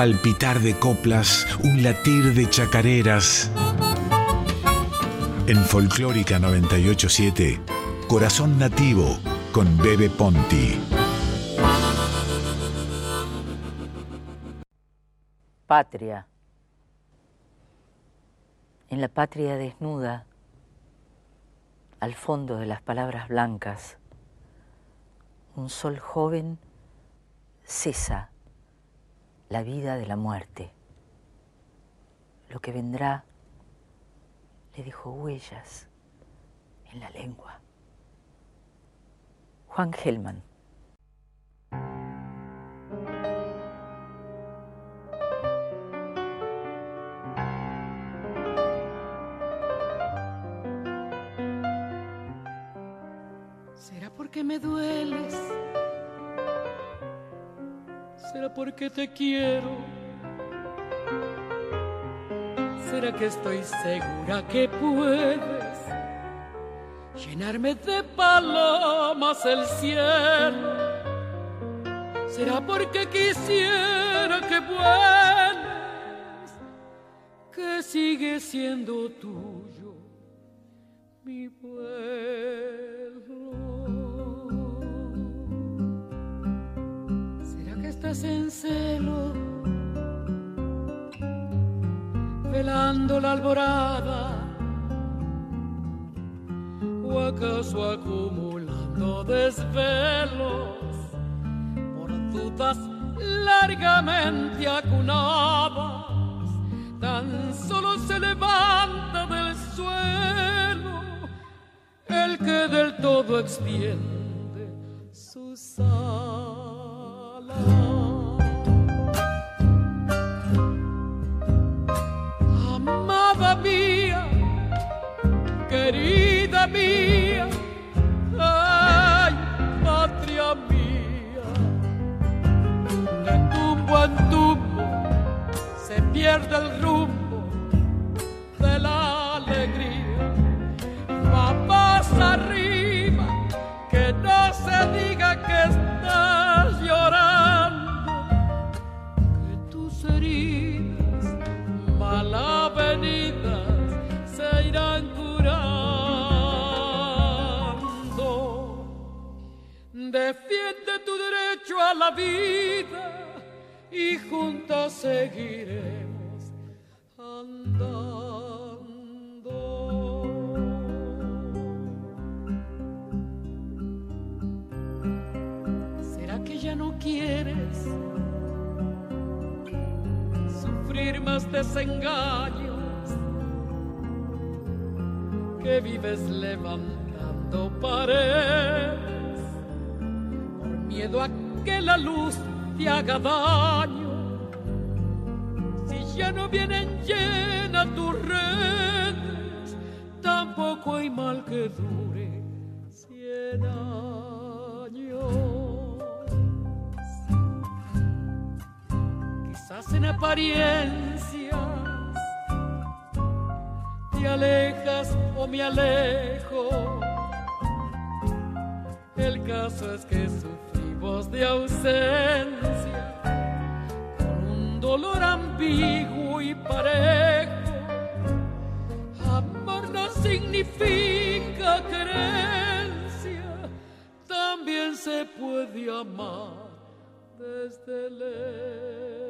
palpitar de coplas, un latir de chacareras. En Folclórica 987, Corazón Nativo con Bebe Ponti. Patria. En la patria desnuda, al fondo de las palabras blancas, un sol joven cesa la vida de la muerte. Lo que vendrá le dejó huellas en la lengua. Juan Gelman. ¿Será porque me dueles? ¿Será porque te quiero? ¿Será que estoy segura que puedes llenarme de palomas el cielo? ¿Será porque quisiera que vueles, que sigue siendo tuyo mi vuelo? ¿Será que estás en celo? velando la alborada o acaso acumulando desvelos por dudas largamente acunadas tan solo se levanta del suelo el que del todo extiende sus alas pierde el rumbo de la alegría. Va más arriba, que no se diga que estás llorando, que tus heridas mal avenidas se irán curando. Defiende tu derecho a la vida y juntos seguiremos quieres? sufrir más desengaños que vives levantando paredes por miedo a que la luz te haga daño si ya no vienen llenas tus redes tampoco hay mal que dure cien quizás en apariencias te alejas o me alejo. El caso es que sufrimos de ausencia con un dolor ambiguo y parejo. Amor no significa querencia, también se puede amar desde lejos.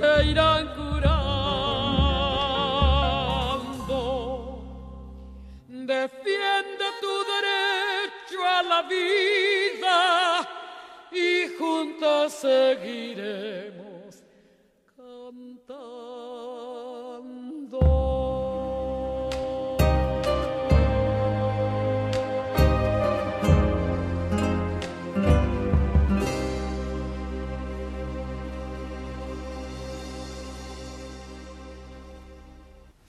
se irán curando. Defiende tu derecho a la vida y juntos seguiremos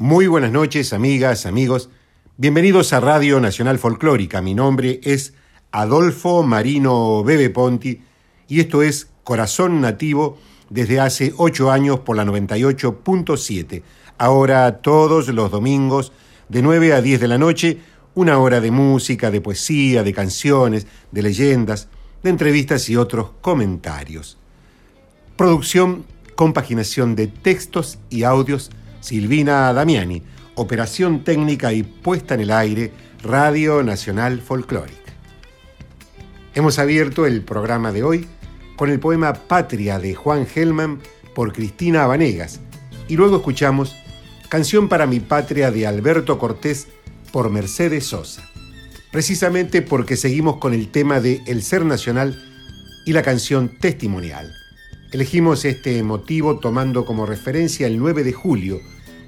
Muy buenas noches, amigas, amigos. Bienvenidos a Radio Nacional Folclórica. Mi nombre es Adolfo Marino Bebe Ponti y esto es Corazón Nativo desde hace ocho años por la 98.7. Ahora todos los domingos de 9 a 10 de la noche, una hora de música, de poesía, de canciones, de leyendas, de entrevistas y otros comentarios. Producción, compaginación de textos y audios Silvina Damiani, operación técnica y puesta en el aire, Radio Nacional Folclórica. Hemos abierto el programa de hoy con el poema Patria de Juan Gelman por Cristina Vanegas y luego escuchamos Canción para mi patria de Alberto Cortés por Mercedes Sosa, precisamente porque seguimos con el tema de El Ser Nacional y la canción testimonial. Elegimos este motivo tomando como referencia el 9 de julio,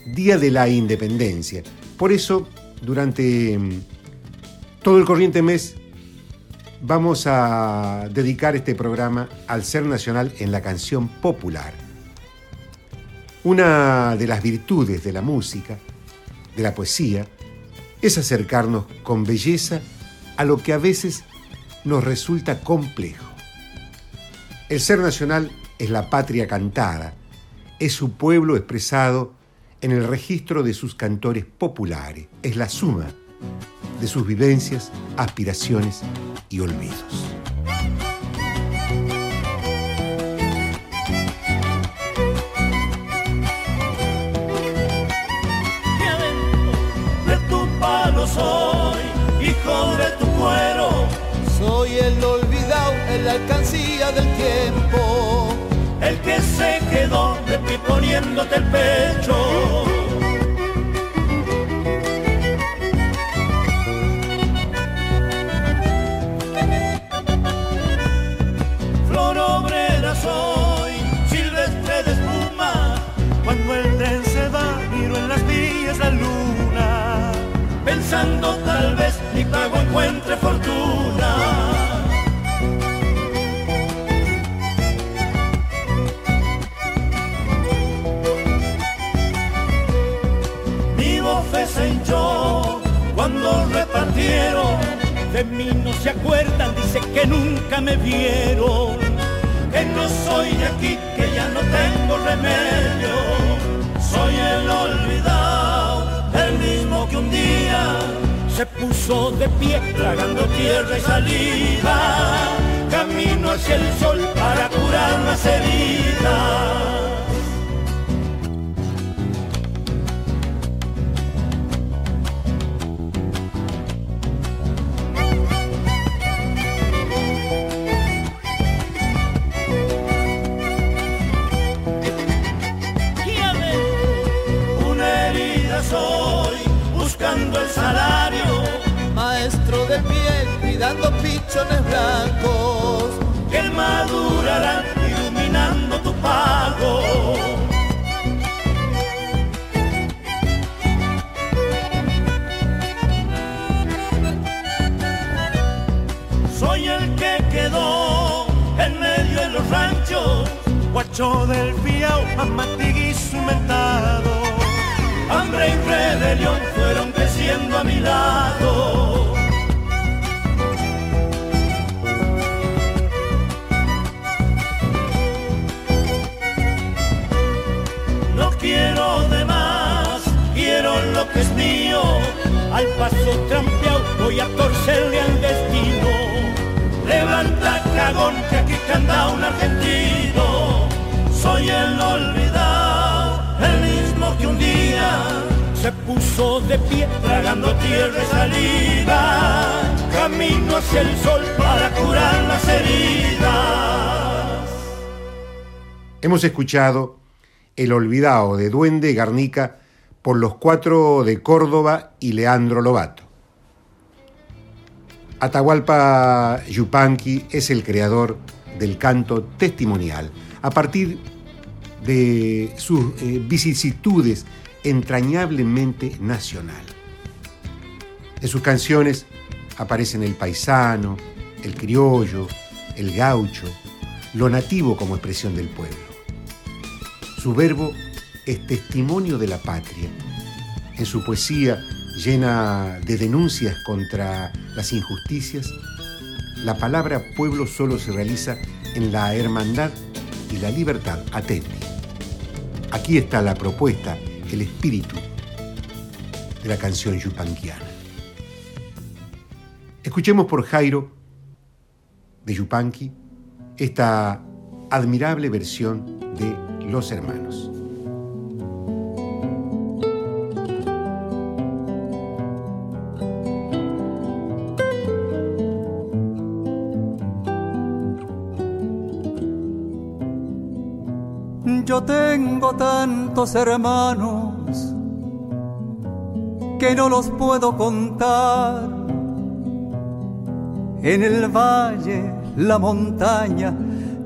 Día de la Independencia. Por eso, durante mm, todo el corriente mes, vamos a dedicar este programa al ser nacional en la canción popular. Una de las virtudes de la música, de la poesía, es acercarnos con belleza a lo que a veces nos resulta complejo. El ser nacional es la patria cantada, es su pueblo expresado en el registro de sus cantores populares, es la suma de sus vivencias, aspiraciones y olvidos. De tu palo soy, hijo de tu cuero, soy el olvidado en la alcancía del tiempo el que se quedó de ti poniéndote el pecho. Flor obrera soy, silvestre de espuma, cuando el tren se va, miro en las vías la luna, pensando tal vez mi pago encuentre fortuna. Mí no se acuerdan, dice que nunca me vieron. Que no soy de aquí, que ya no tengo remedio. Soy el olvidado, el mismo que un día se puso de pie, tragando tierra y saliva. Camino hacia el sol para curar las heridas. Cuidando pichones blancos que madurarán iluminando tu pago. Soy el que quedó en medio de los ranchos, guacho del fiao, amatiguizo mentado hambre y rebelión fueron creciendo a mi lado. Al paso trampeado voy a torcerle al destino. Levanta cagón que aquí canta un argentino. Soy el olvidado, el mismo que un día se puso de pie, tragando tierra y saliva, camino hacia el sol para curar las heridas. Hemos escuchado El Olvidado de Duende Garnica por los cuatro de Córdoba y Leandro Lobato. Atahualpa Yupanqui es el creador del canto testimonial. A partir de sus eh, vicisitudes entrañablemente nacional. En sus canciones aparecen el paisano, el criollo, el gaucho, lo nativo como expresión del pueblo. Su verbo es testimonio de la patria en su poesía llena de denuncias contra las injusticias, la palabra pueblo solo se realiza en la hermandad y la libertad. Atente. Aquí está la propuesta, el espíritu de la canción yupanquiana. Escuchemos por Jairo de Yupanqui esta admirable versión de Los Hermanos. Yo tengo tantos hermanos que no los puedo contar. En el valle, la montaña,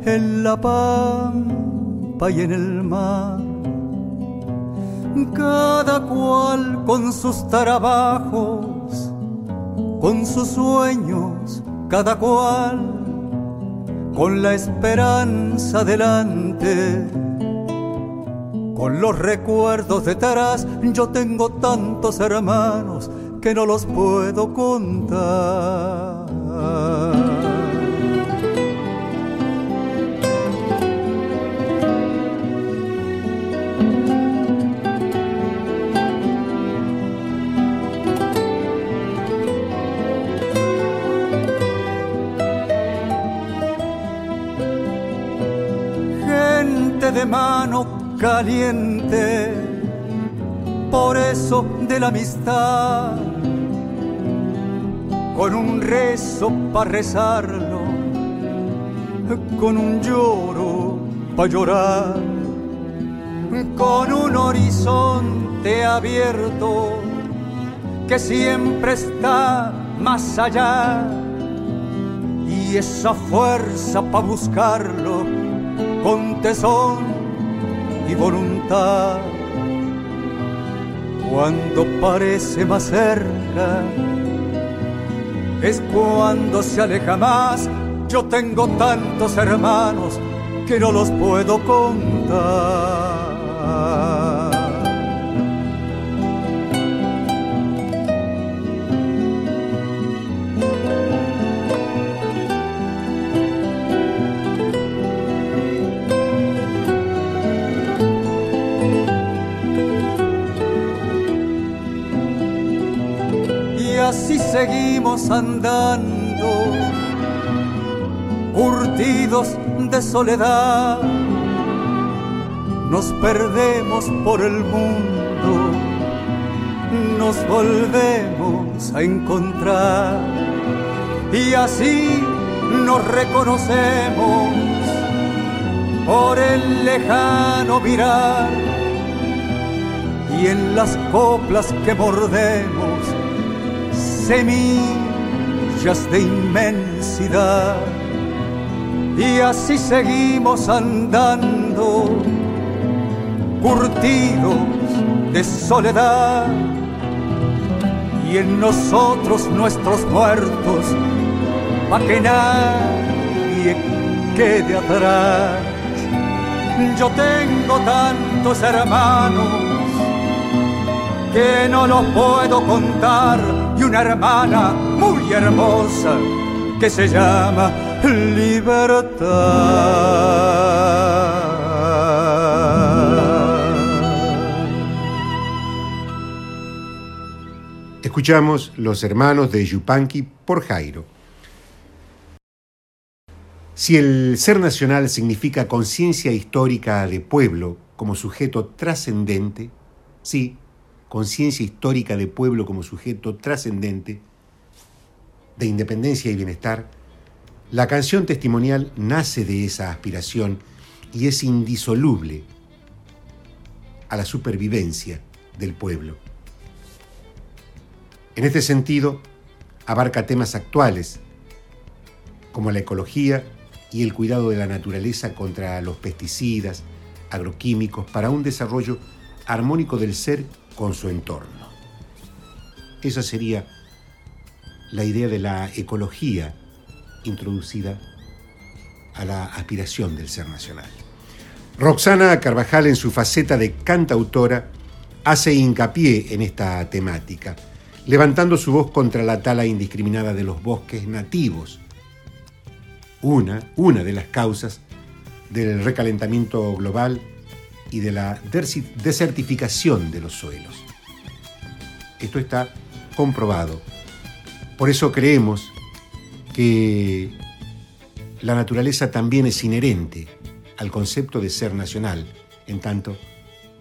en la pampa y en el mar. Cada cual con sus trabajos, con sus sueños, cada cual con la esperanza delante con los recuerdos detrás, yo tengo tantos hermanos que no los puedo contar. Gente de mano caliente, por eso de la amistad, con un rezo para rezarlo, con un lloro para llorar, con un horizonte abierto que siempre está más allá. Y esa fuerza para buscarlo con tesón y voluntad. Cuando parece más cerca, es cuando se aleja más. Yo tengo tantos hermanos que no los puedo contar. Seguimos andando, curtidos de soledad. Nos perdemos por el mundo, nos volvemos a encontrar y así nos reconocemos por el lejano mirar y en las coplas que mordemos semillas de inmensidad. Y así seguimos andando, curtidos de soledad. Y en nosotros nuestros muertos, pa' que nadie quede atrás. Yo tengo tantos hermanos que no los puedo contar y una hermana muy hermosa que se llama libertad. Escuchamos Los Hermanos de Yupanqui por Jairo. Si el ser nacional significa conciencia histórica de pueblo como sujeto trascendente, sí, conciencia histórica de pueblo como sujeto trascendente, de independencia y bienestar, la canción testimonial nace de esa aspiración y es indisoluble a la supervivencia del pueblo. En este sentido, abarca temas actuales como la ecología y el cuidado de la naturaleza contra los pesticidas, agroquímicos, para un desarrollo armónico del ser con su entorno. Esa sería la idea de la ecología introducida a la aspiración del ser nacional. Roxana Carvajal en su faceta de cantautora hace hincapié en esta temática, levantando su voz contra la tala indiscriminada de los bosques nativos, una, una de las causas del recalentamiento global y de la desertificación de los suelos. Esto está comprobado. Por eso creemos que la naturaleza también es inherente al concepto de ser nacional, en tanto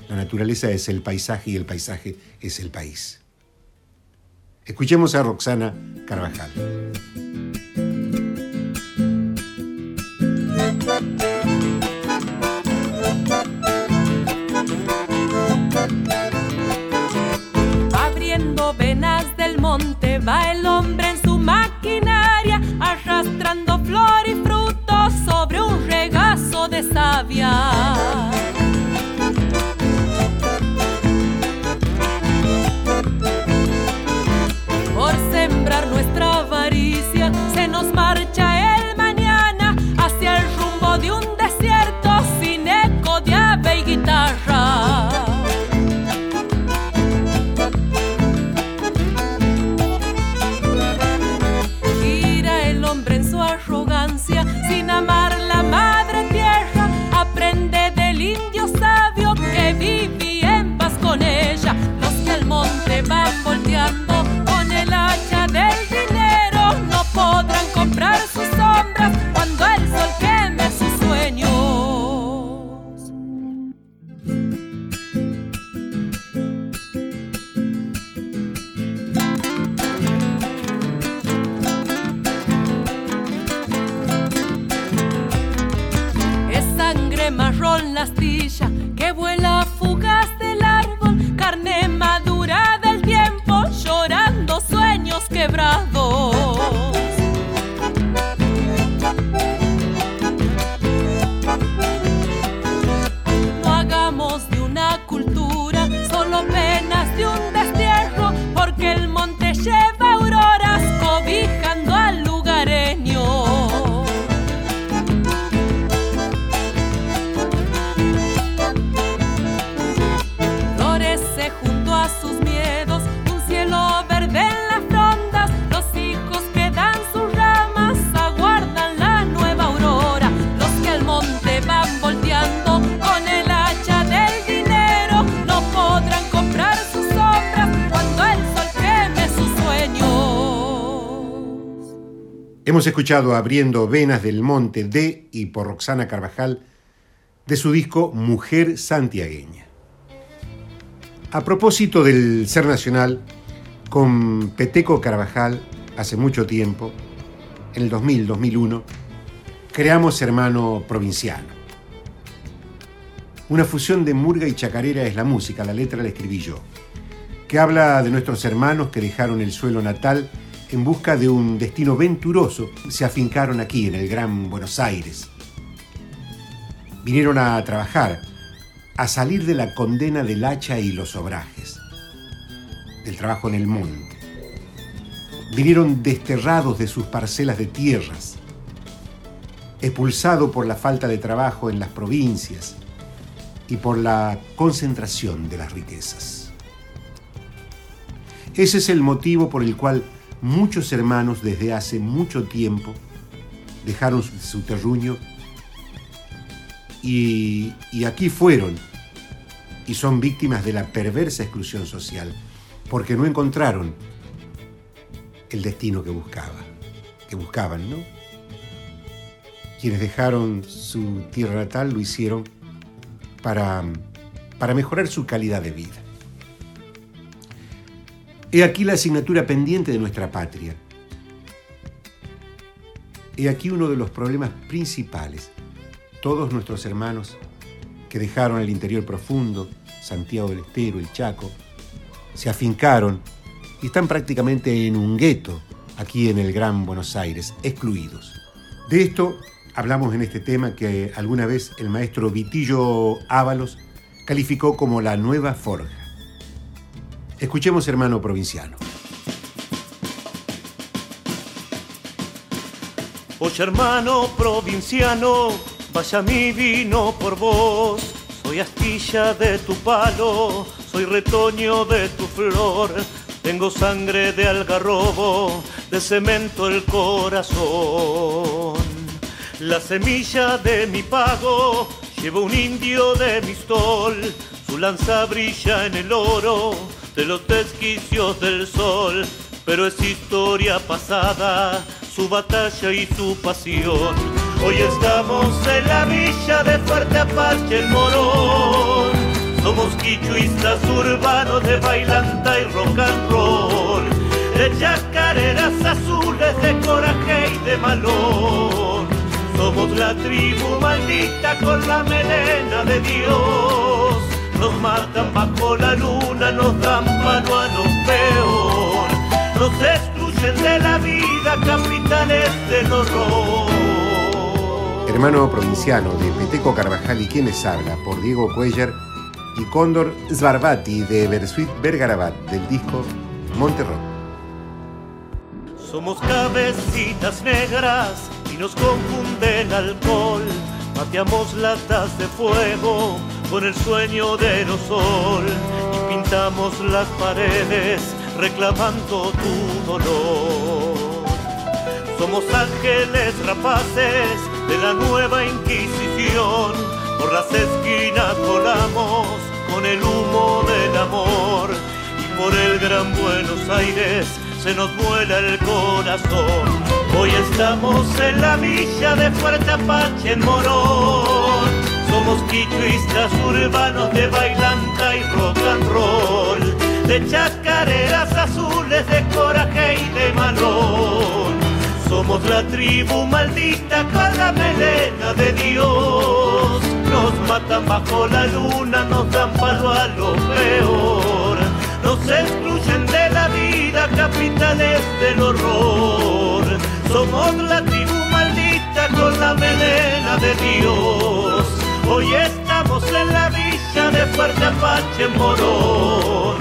la naturaleza es el paisaje y el paisaje es el país. Escuchemos a Roxana Carvajal. Va el hombre en su maquinaria, arrastrando flor y frutos sobre un regazo de savia. Hemos escuchado Abriendo Venas del Monte de y por Roxana Carvajal de su disco Mujer Santiagueña. A propósito del ser nacional, con Peteco Carvajal, hace mucho tiempo, en el 2000-2001, creamos Hermano Provinciano. Una fusión de murga y chacarera es la música, la letra la escribí yo, que habla de nuestros hermanos que dejaron el suelo natal en busca de un destino venturoso, se afincaron aquí en el Gran Buenos Aires. Vinieron a trabajar, a salir de la condena del hacha y los obrajes, del trabajo en el monte. Vinieron desterrados de sus parcelas de tierras, expulsados por la falta de trabajo en las provincias y por la concentración de las riquezas. Ese es el motivo por el cual muchos hermanos desde hace mucho tiempo dejaron su, terruño y, y aquí fueron y son víctimas de la perversa exclusión social porque no encontraron el destino que buscaba, que buscaban, ¿no? Quienes dejaron su tierra natal lo hicieron para, para mejorar su calidad de vida. He aquí la asignatura pendiente de nuestra patria. He aquí uno de los problemas principales. Todos nuestros hermanos que dejaron el interior profundo, Santiago del Estero, el Chaco, se afincaron y están prácticamente en un gueto aquí en el Gran Buenos Aires, excluidos. De esto hablamos en este tema que alguna vez el maestro Vitillo Ábalos calificó como la nueva forja. Escuchemos, hermano provinciano. Oye hermano provinciano, vaya mi vino por vos. Soy astilla de tu palo, soy retoño de tu flor, tengo sangre de algarrobo, de cemento el corazón. La semilla de mi pago lleva un indio de mi stol, su lanza brilla en el oro de los desquicios del sol, pero es historia pasada, su batalla y su pasión. Hoy estamos en la villa de Fuerte Apache, el Morón. Somos quichuistas urbanos de bailanta y rock and roll, de chacareras azules, de coraje y de malón. Somos la tribu maldita con la melena de Dios. Nos matan bajo la luna, nos dan mano a lo peor. Nos destruyen de la vida, capitales del horror. Hermano provinciano de Peteco Carvajal y quienes habla por Diego Cuellar y Cóndor Svarbati de Bersuit Bergarabat del disco Monterrock. Somos cabecitas negras y nos confunde el alcohol. Pateamos latas de fuego con el sueño de los sol y pintamos las paredes reclamando tu dolor. Somos ángeles rapaces de la nueva Inquisición, por las esquinas volamos con el humo del amor y por el gran Buenos Aires se nos vuela el corazón. Hoy estamos en la villa de Fuerte Apache en Morón. Somos urbanos de bailanta y rock and roll, de chacareras azules, de coraje y de malón. Somos la tribu maldita con la melena de Dios. Nos matan bajo la luna, nos dan palo a lo peor. Nos excluyen de la vida, capitales del horror. Somos la tribu maldita con la melena de Dios. Hoy estamos en la villa de Fuerte Apache Morón.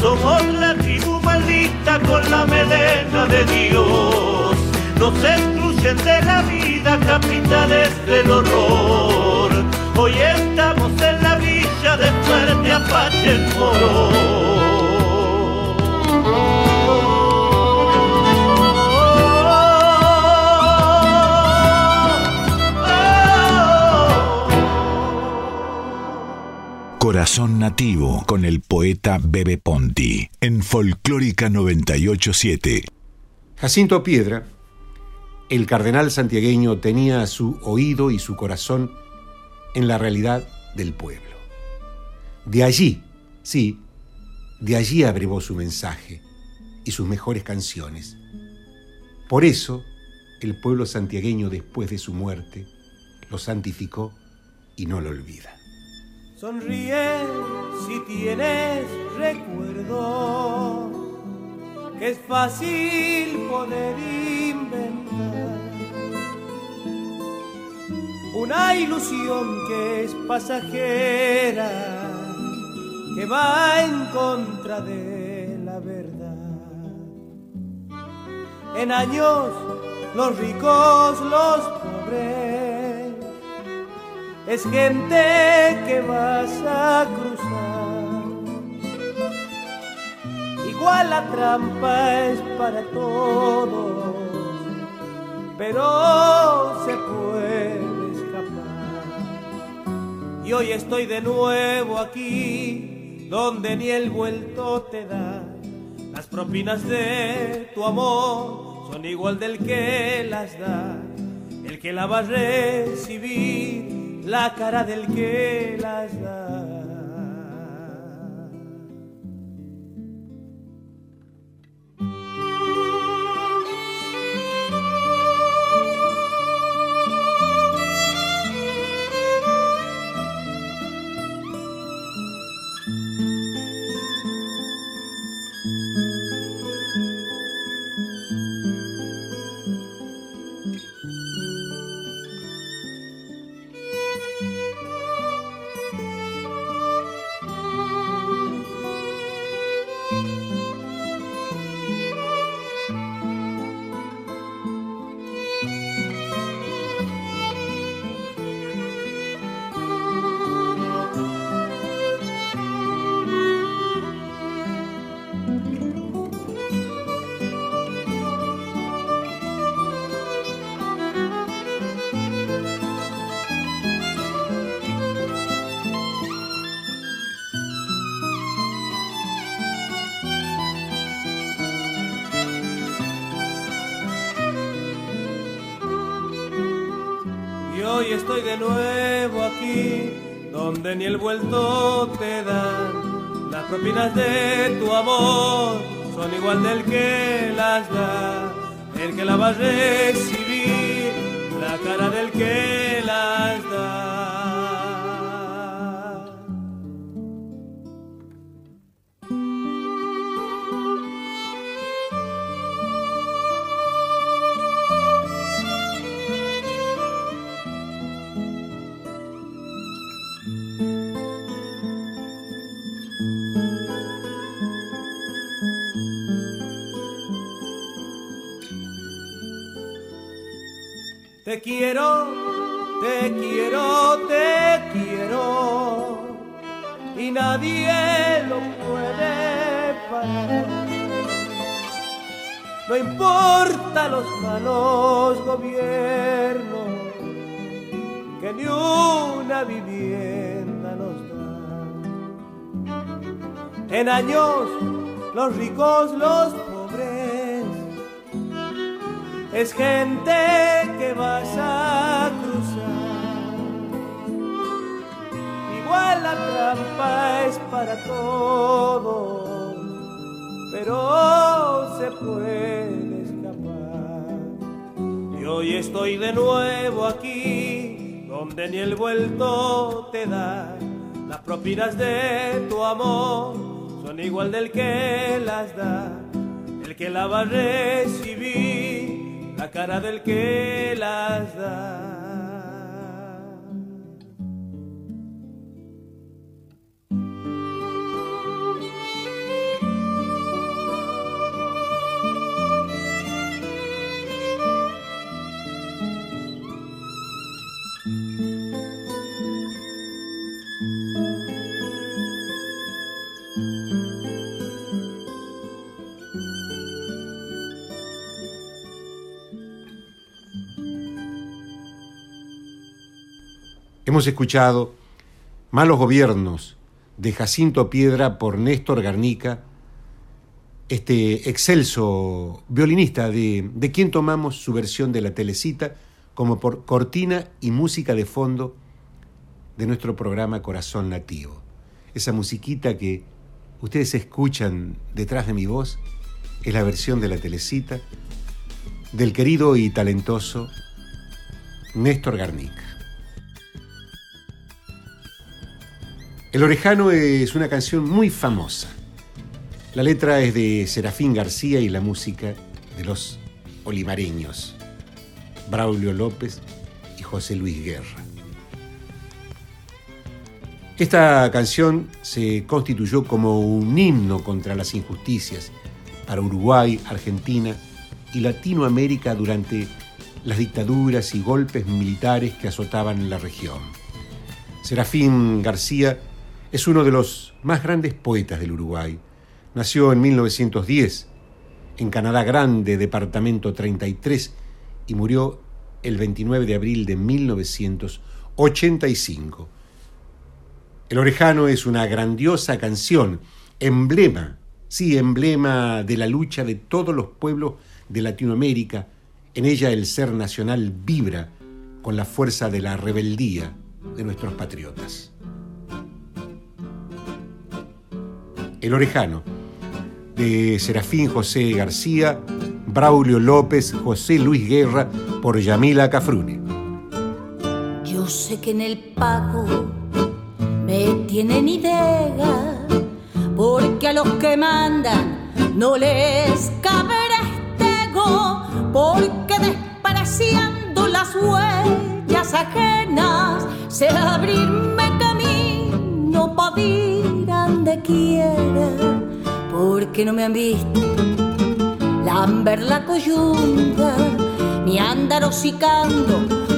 Somos la tribu maldita con la melena de Dios. Nos excluyen de la vida, capitales del horror. Hoy estamos en la villa de Fuerte Apache Morón. Corazón Nativo con el poeta Bebe Ponti en Folclórica 987. Jacinto Piedra, el cardenal santiagueño tenía su oído y su corazón en la realidad del pueblo. De allí, sí, de allí abrevó su mensaje y sus mejores canciones. Por eso, el pueblo santiagueño después de su muerte lo santificó y no lo olvida. Sonríe si tienes recuerdo, que es fácil poder inventar una ilusión que es pasajera, que va en contra de la verdad. En años los ricos, los pobres es gente que vas a cruzar. Igual la trampa es para todos, pero se puede escapar. Y hoy estoy de nuevo aquí, donde ni el vuelto te da. Las propinas de tu amor son igual del que las da, el que la va a recibir la cara del que las da. Donde ni el vuelto te dan. Las propinas de tu amor son igual del que las da, el que la va a recibir, la cara del que los ricos, los es gente que vas a cruzar. Igual la trampa es para todos, pero se puede escapar. Y hoy estoy de nuevo aquí, donde ni el vuelto te da. Las propinas de tu amor son igual del que las da, el que la va a recibir la cara del que las da. Hemos escuchado Malos Gobiernos de Jacinto Piedra por Néstor Garnica, este excelso violinista de, de quien tomamos su versión de la telecita como por cortina y música de fondo de nuestro programa Corazón Nativo. Esa musiquita que ustedes escuchan detrás de mi voz es la versión de la telecita del querido y talentoso Néstor Garnica. El Orejano es una canción muy famosa. La letra es de Serafín García y la música de los olimareños, Braulio López y José Luis Guerra. Esta canción se constituyó como un himno contra las injusticias para Uruguay, Argentina y Latinoamérica durante las dictaduras y golpes militares que azotaban la región. Serafín García es uno de los más grandes poetas del Uruguay. Nació en 1910 en Canadá Grande, departamento 33, y murió el 29 de abril de 1985. El Orejano es una grandiosa canción, emblema, sí, emblema de la lucha de todos los pueblos de Latinoamérica. En ella el ser nacional vibra con la fuerza de la rebeldía de nuestros patriotas. El Orejano, de Serafín José García, Braulio López, José Luis Guerra, por Yamila Cafrune. Yo sé que en el pago me tienen idea, porque a los que mandan no les cabe estego, porque despreciando las huellas ajenas, se abrirme camino para quiera, porque no me han visto. Lamber la coyunta, ni andar hocicando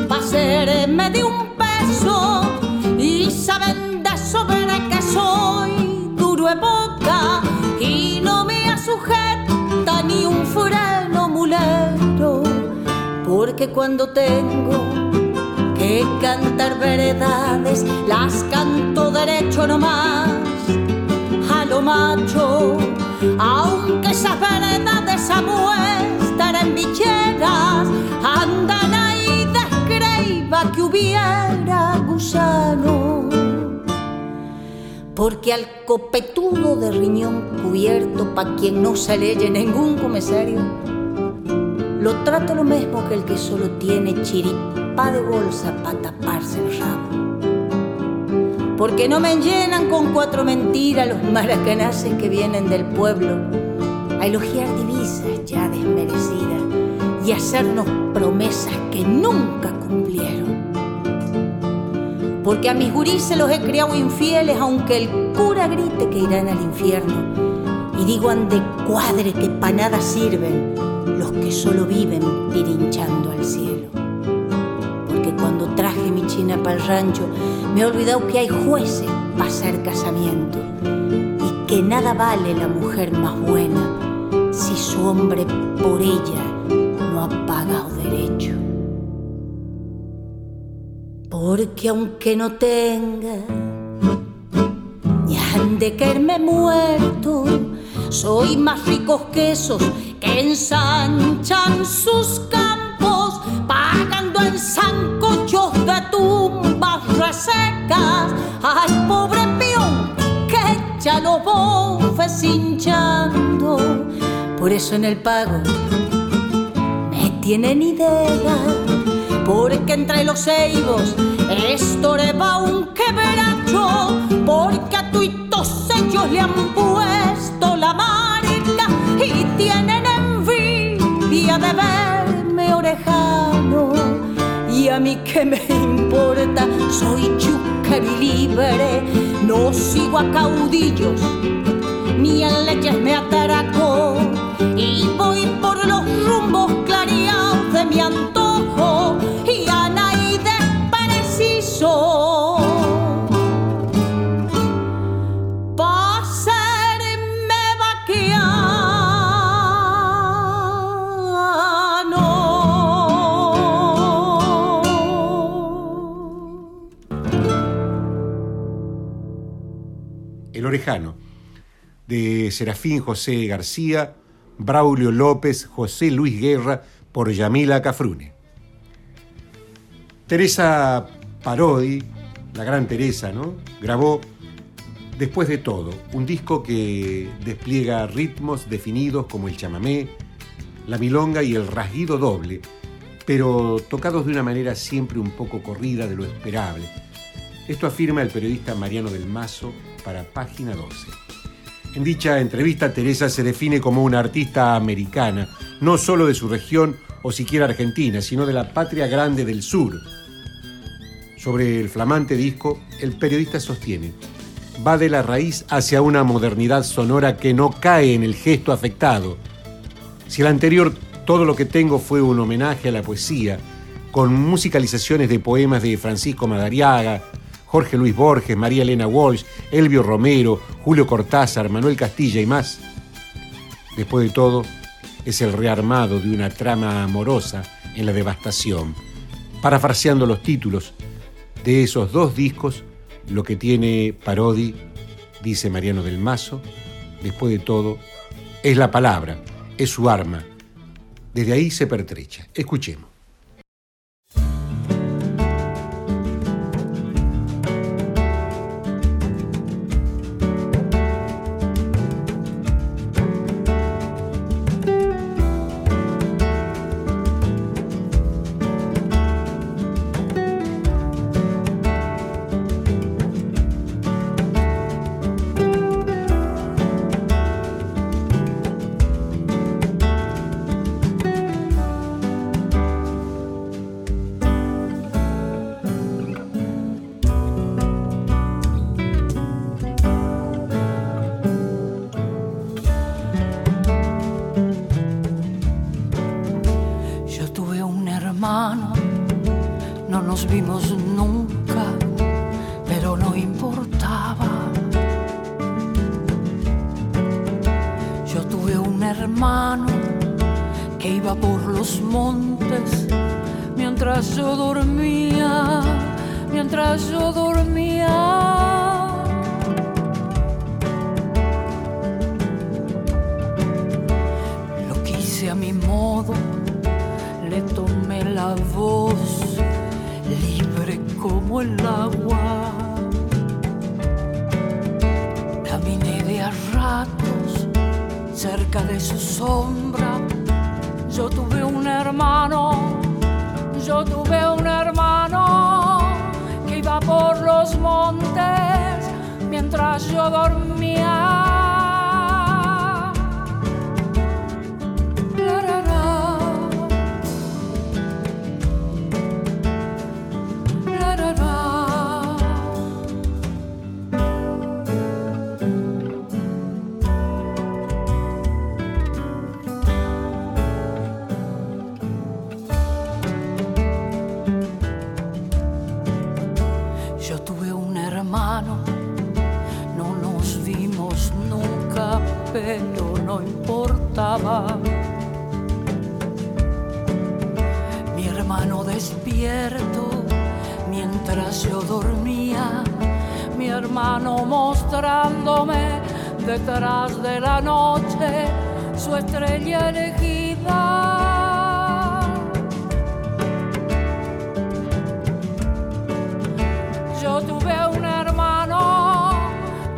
pa' serme de un peso, y saben de sobra que soy duro de boca y no me sujeta ni un freno mulero, porque cuando tengo que cantar verdades, las canto derecho nomás macho, aunque esas verdades a muestra en bicheras andan ahí descreiva que hubiera gusano. Porque al copetudo de riñón cubierto, pa' quien no se leye ningún comisario, lo trata lo mismo que el que solo tiene chiripa de bolsa pa' taparse el rabo. Porque no me llenan con cuatro mentiras los maracanaces que vienen del pueblo a elogiar divisas ya desmerecidas y hacernos promesas que nunca cumplieron. Porque a mis gurises los he criado infieles, aunque el cura grite que irán al infierno. Y digo ande cuadre que pa' nada sirven los que solo viven pirinchando al cielo. Porque cuando para el rancho, me he olvidado que hay jueces para hacer casamiento. Y que nada vale la mujer más buena si su hombre por ella no ha pagado derecho. Porque aunque no tenga ni han de caerme muerto, soy más rico que esos que ensanchan sus campos, pagando en de tumbas resecas al pobre peón que ya lo bofes hinchando. Por eso en el pago me tienen idea porque entre los ceibos estorba un quebracho, porque a tuitos ellos le han puesto la marca y tienen envidia de verme orejano. Y a mí que me importa, soy chucari libre, no sigo a caudillos, ni en leyes me ataraco, y voy por los rumbos clareados de mi antojo Orejano, de Serafín José García, Braulio López, José Luis Guerra, por Yamila Cafrune. Teresa Parodi, la gran Teresa, ¿no? Grabó Después de todo, un disco que despliega ritmos definidos como el chamamé, la milonga y el rasguido doble, pero tocados de una manera siempre un poco corrida de lo esperable. Esto afirma el periodista Mariano del Mazo para Página 12. En dicha entrevista, Teresa se define como una artista americana, no solo de su región o siquiera argentina, sino de la patria grande del sur. Sobre el flamante disco, el periodista sostiene, va de la raíz hacia una modernidad sonora que no cae en el gesto afectado. Si el anterior, todo lo que tengo fue un homenaje a la poesía, con musicalizaciones de poemas de Francisco Madariaga, Jorge Luis Borges, María Elena Walsh, Elvio Romero, Julio Cortázar, Manuel Castilla y más. Después de todo, es el rearmado de una trama amorosa en la devastación. Parafraseando los títulos de esos dos discos, lo que tiene Parodi, dice Mariano del Mazo, después de todo, es la palabra, es su arma. Desde ahí se pertrecha. Escuchemos. agua. Caminé de a ratos cerca de su sombra. Yo tuve un hermano, yo tuve un hermano que iba por los montes mientras yo dormía. Mi hermano despierto mientras yo dormía, mi hermano mostrándome detrás de la noche su estrella elegida. Yo tuve un hermano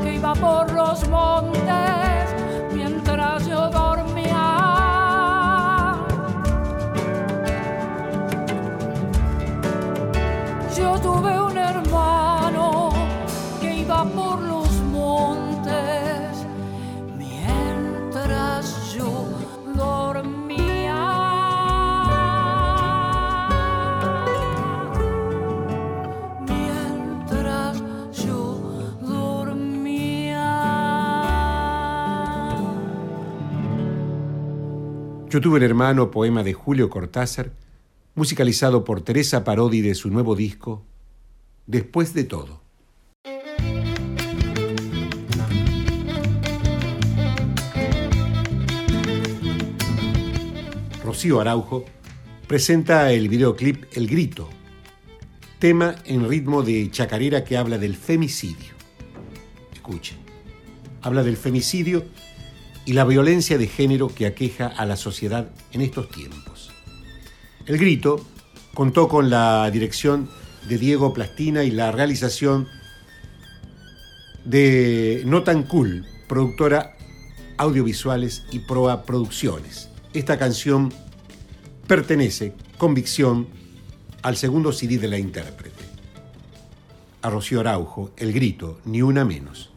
que iba por los montes Yo tuve hermano, poema de Julio Cortázar, musicalizado por Teresa Parodi de su nuevo disco, Después de todo. Rocío Araujo presenta el videoclip El Grito, tema en ritmo de chacarera que habla del femicidio. Escuchen, habla del femicidio y la violencia de género que aqueja a la sociedad en estos tiempos. El grito contó con la dirección de Diego Plastina y la realización de Notan Cool, productora audiovisuales y Proa Producciones. Esta canción pertenece, convicción, al segundo CD de la intérprete. A Rocío Araujo, El Grito, ni una menos.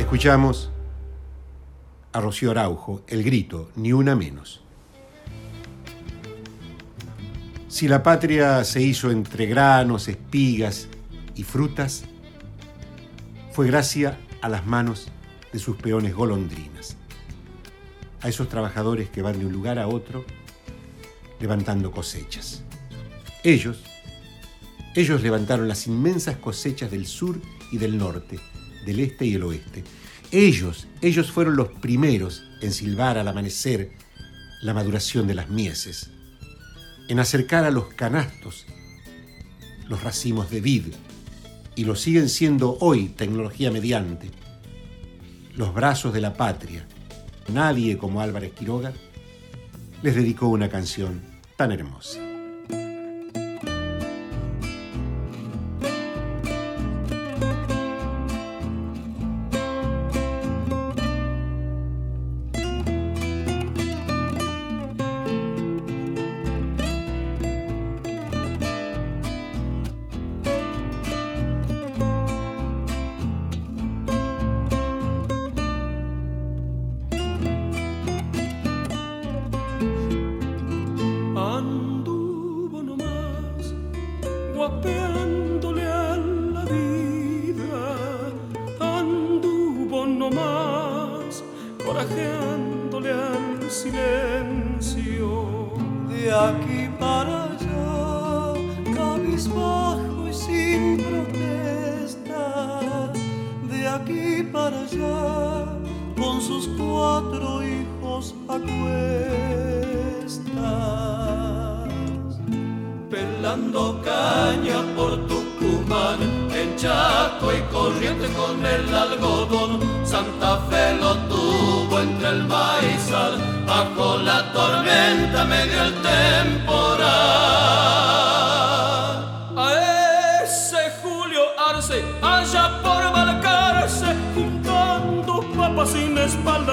Escuchamos a Rocío Araujo, El Grito, ni una menos. Si la patria se hizo entre granos, espigas y frutas, fue gracia a las manos de sus peones golondrinas, a esos trabajadores que van de un lugar a otro levantando cosechas. Ellos, ellos levantaron las inmensas cosechas del sur y del norte, del este y el oeste. Ellos, ellos fueron los primeros en silbar al amanecer la maduración de las mieses, en acercar a los canastos los racimos de vid, y lo siguen siendo hoy tecnología mediante, los brazos de la patria. Nadie como Álvarez Quiroga les dedicó una canción tan hermosa. con sus cuatro hijos a pelando caña por Tucumán, en Chaco y corriente con el algodón, Santa Fe lo tuvo entre el maizal, bajo la tormenta medio el temporal. sin espalda.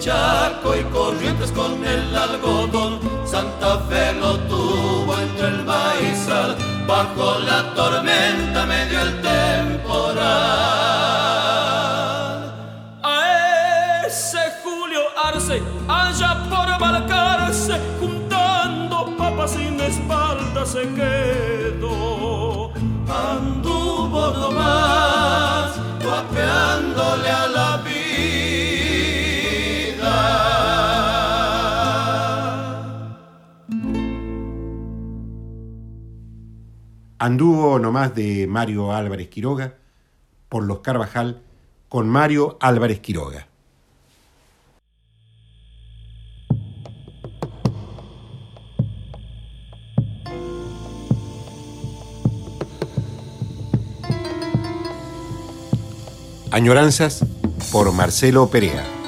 Chaco y Corrientes con el algodón. Santa Fe lo tuvo entre el maizal, bajo la tormenta medio el temporal. A ese Julio Arce, allá por Balcarce, juntando papas sin espalda se quedó. Anduvo nomás de Mario Álvarez Quiroga por los Carvajal con Mario Álvarez Quiroga. Añoranzas por Marcelo Perea.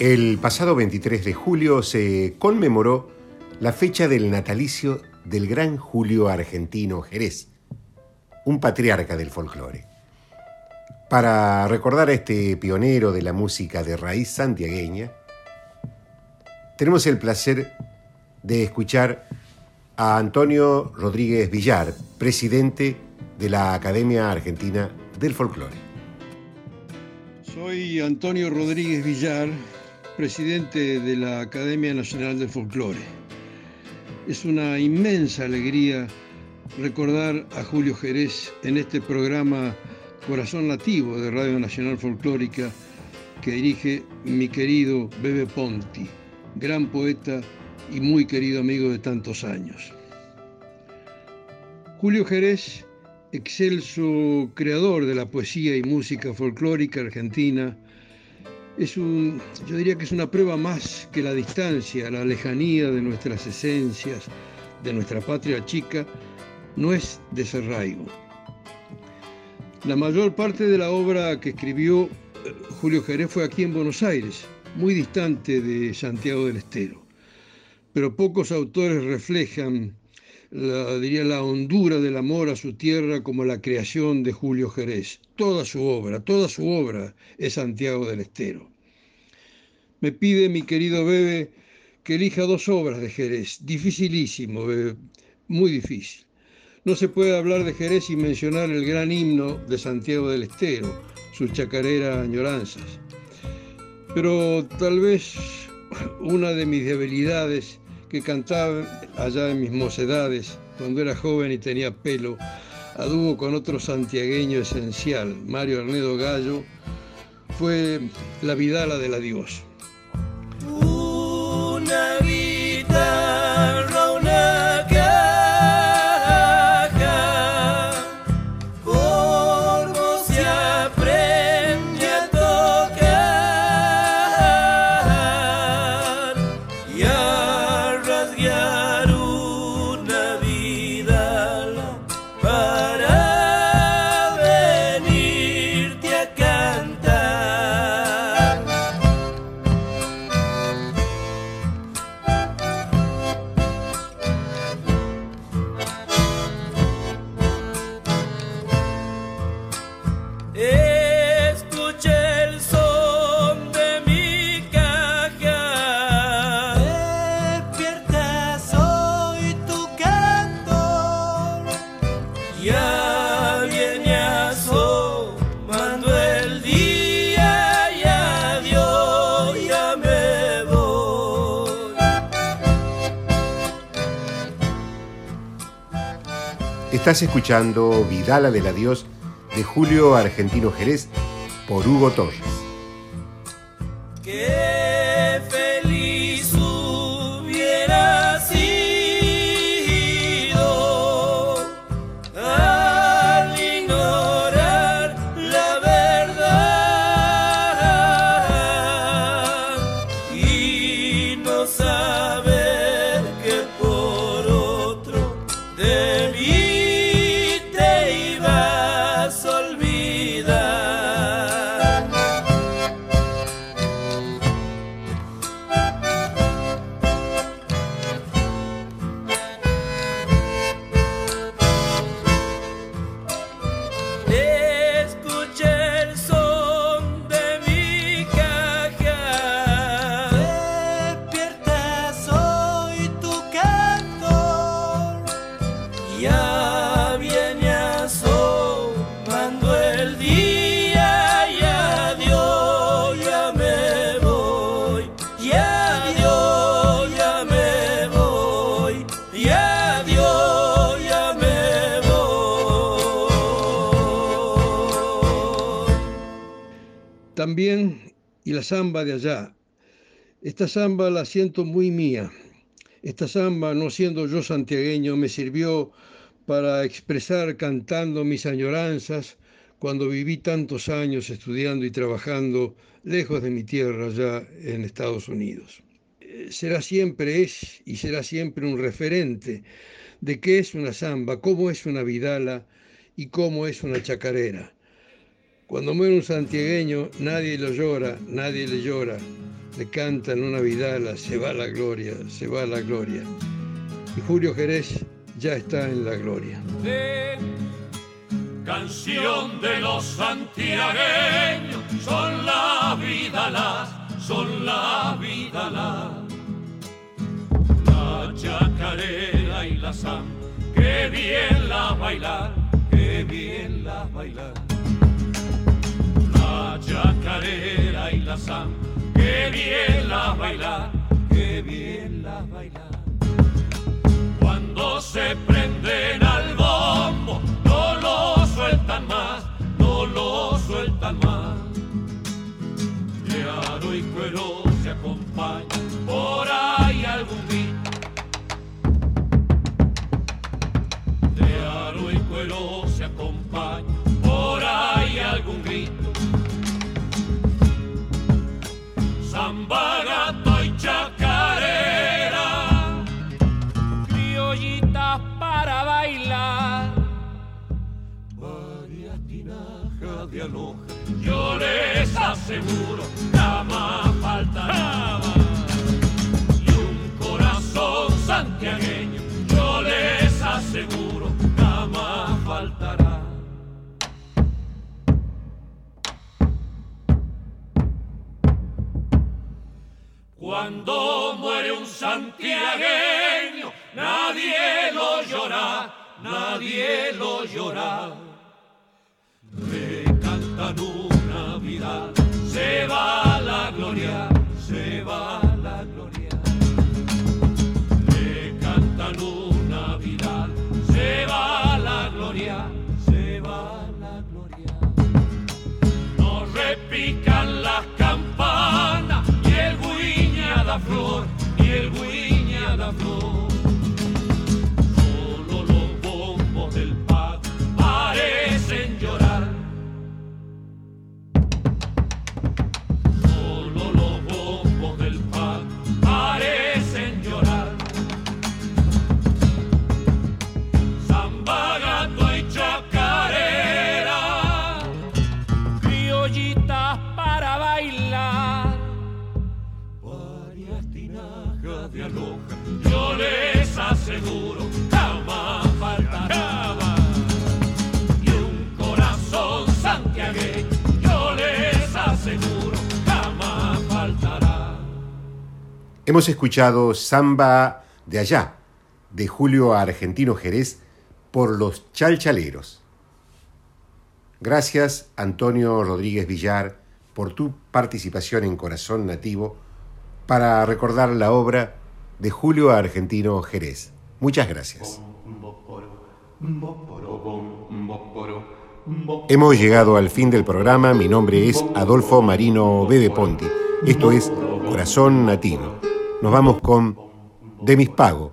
El pasado 23 de julio se conmemoró la fecha del natalicio del gran Julio argentino Jerez, un patriarca del folclore. Para recordar a este pionero de la música de raíz santiagueña, tenemos el placer de escuchar a Antonio Rodríguez Villar, presidente de la Academia Argentina del Folclore. Soy Antonio Rodríguez Villar, presidente de la Academia Nacional del Folclore. Es una inmensa alegría recordar a Julio Jerez en este programa Corazón Nativo de Radio Nacional Folclórica que dirige mi querido Bebe Ponti, gran poeta y muy querido amigo de tantos años. Julio Jerez, excelso creador de la poesía y música folclórica argentina, es un, yo diría que es una prueba más que la distancia, la lejanía de nuestras esencias, de nuestra patria chica, no es desarraigo. La mayor parte de la obra que escribió eh, Julio Jerez fue aquí en Buenos Aires, muy distante de Santiago del Estero. Pero pocos autores reflejan, diría, la hondura del amor a su tierra como la creación de Julio Jerez. Toda su obra, toda su obra es Santiago del Estero. Me pide mi querido Bebe que elija dos obras de Jerez. Dificilísimo, muy difícil. No se puede hablar de Jerez sin mencionar el gran himno de Santiago del Estero, su chacarera Añoranzas. Pero tal vez una de mis debilidades que cantaba allá en mis mocedades, cuando era joven y tenía pelo, a con otro santiagueño esencial, Mario Arnedo Gallo, fue La Vidala de la Dios. Estás escuchando Vidala del Adiós de Julio Argentino Jerez por Hugo Torres. De allá. Esta samba la siento muy mía. Esta samba, no siendo yo santiagueño, me sirvió para expresar cantando mis añoranzas cuando viví tantos años estudiando y trabajando lejos de mi tierra allá en Estados Unidos. Eh, Será siempre, es y será siempre un referente de qué es una samba, cómo es una vidala y cómo es una chacarera. Cuando muere un santiagueño, nadie lo llora, nadie le llora. le cantan una vidala, se va la gloria, se va la gloria. Y Julio Jerez ya está en la gloria. canción de los santiagueños, son la vida las, son la vida las. La chacarera y la sam, que bien la bailar, que bien la bailar. La chacarera y la sam, que bien la bailar, que bien la bailar cuando se prenden al bombo, no lo sueltan más, no lo sueltan más. De aro y cuero se acompaña por ahí algún grito. De aro y cuero se acompaña por ahí algún grito. Samba, gato y chacarera criollitas para bailar. Varias tinajas de aloja, yo les aseguro, jamás faltará. Y un corazón santiagueño, Cuando muere un santiagueño, nadie lo llora, nadie lo llora. Le cantan Hemos escuchado Samba de allá, de Julio Argentino Jerez, por los chalchaleros. Gracias, Antonio Rodríguez Villar, por tu participación en Corazón Nativo para recordar la obra de Julio Argentino Jerez. Muchas gracias. Hemos llegado al fin del programa. Mi nombre es Adolfo Marino B. de Ponti. Esto es Corazón Nativo. Nos vamos con De mis pago,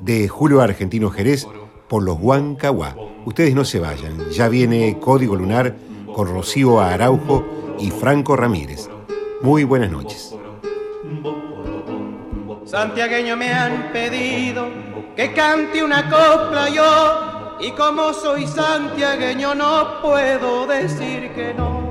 de Julio Argentino Jerez, por los Huancahuá. Ustedes no se vayan. Ya viene Código Lunar con Rocío Araujo y Franco Ramírez. Muy buenas noches. Santiagueño me han pedido que cante una copla yo y como soy santiagueño no puedo decir que no.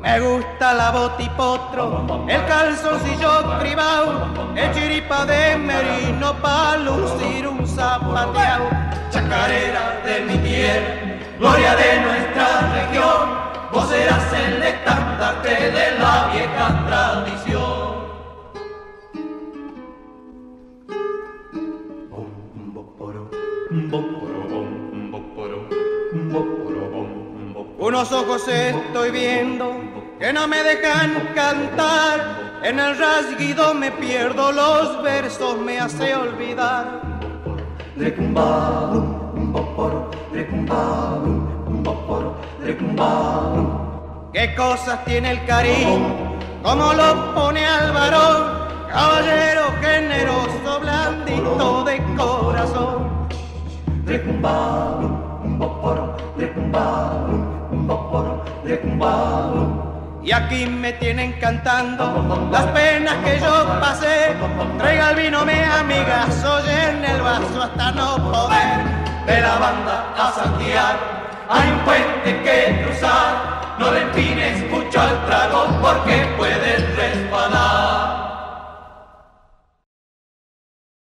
Me gusta la botipotro, el calzoncillo privado, el chiripa de merino pa' lucir un zapateado. Chacarera de mi tierra, gloria de nuestra región, vos serás el estandarte de la vieja tradición. Unos ojos estoy viendo que no me dejan cantar. En el rasguido me pierdo, los versos me hace olvidar. ¿Qué cosas tiene el cariño? ¿Cómo lo pone al varón? Caballero generoso, blandito de corazón. Y aquí me tienen cantando las penas que yo pasé. Traiga el vino, mi amiga, soy en el vaso hasta no poder. De la banda a Santiago hay un puente que cruzar. No le empines mucho al trago porque puedes resbalar.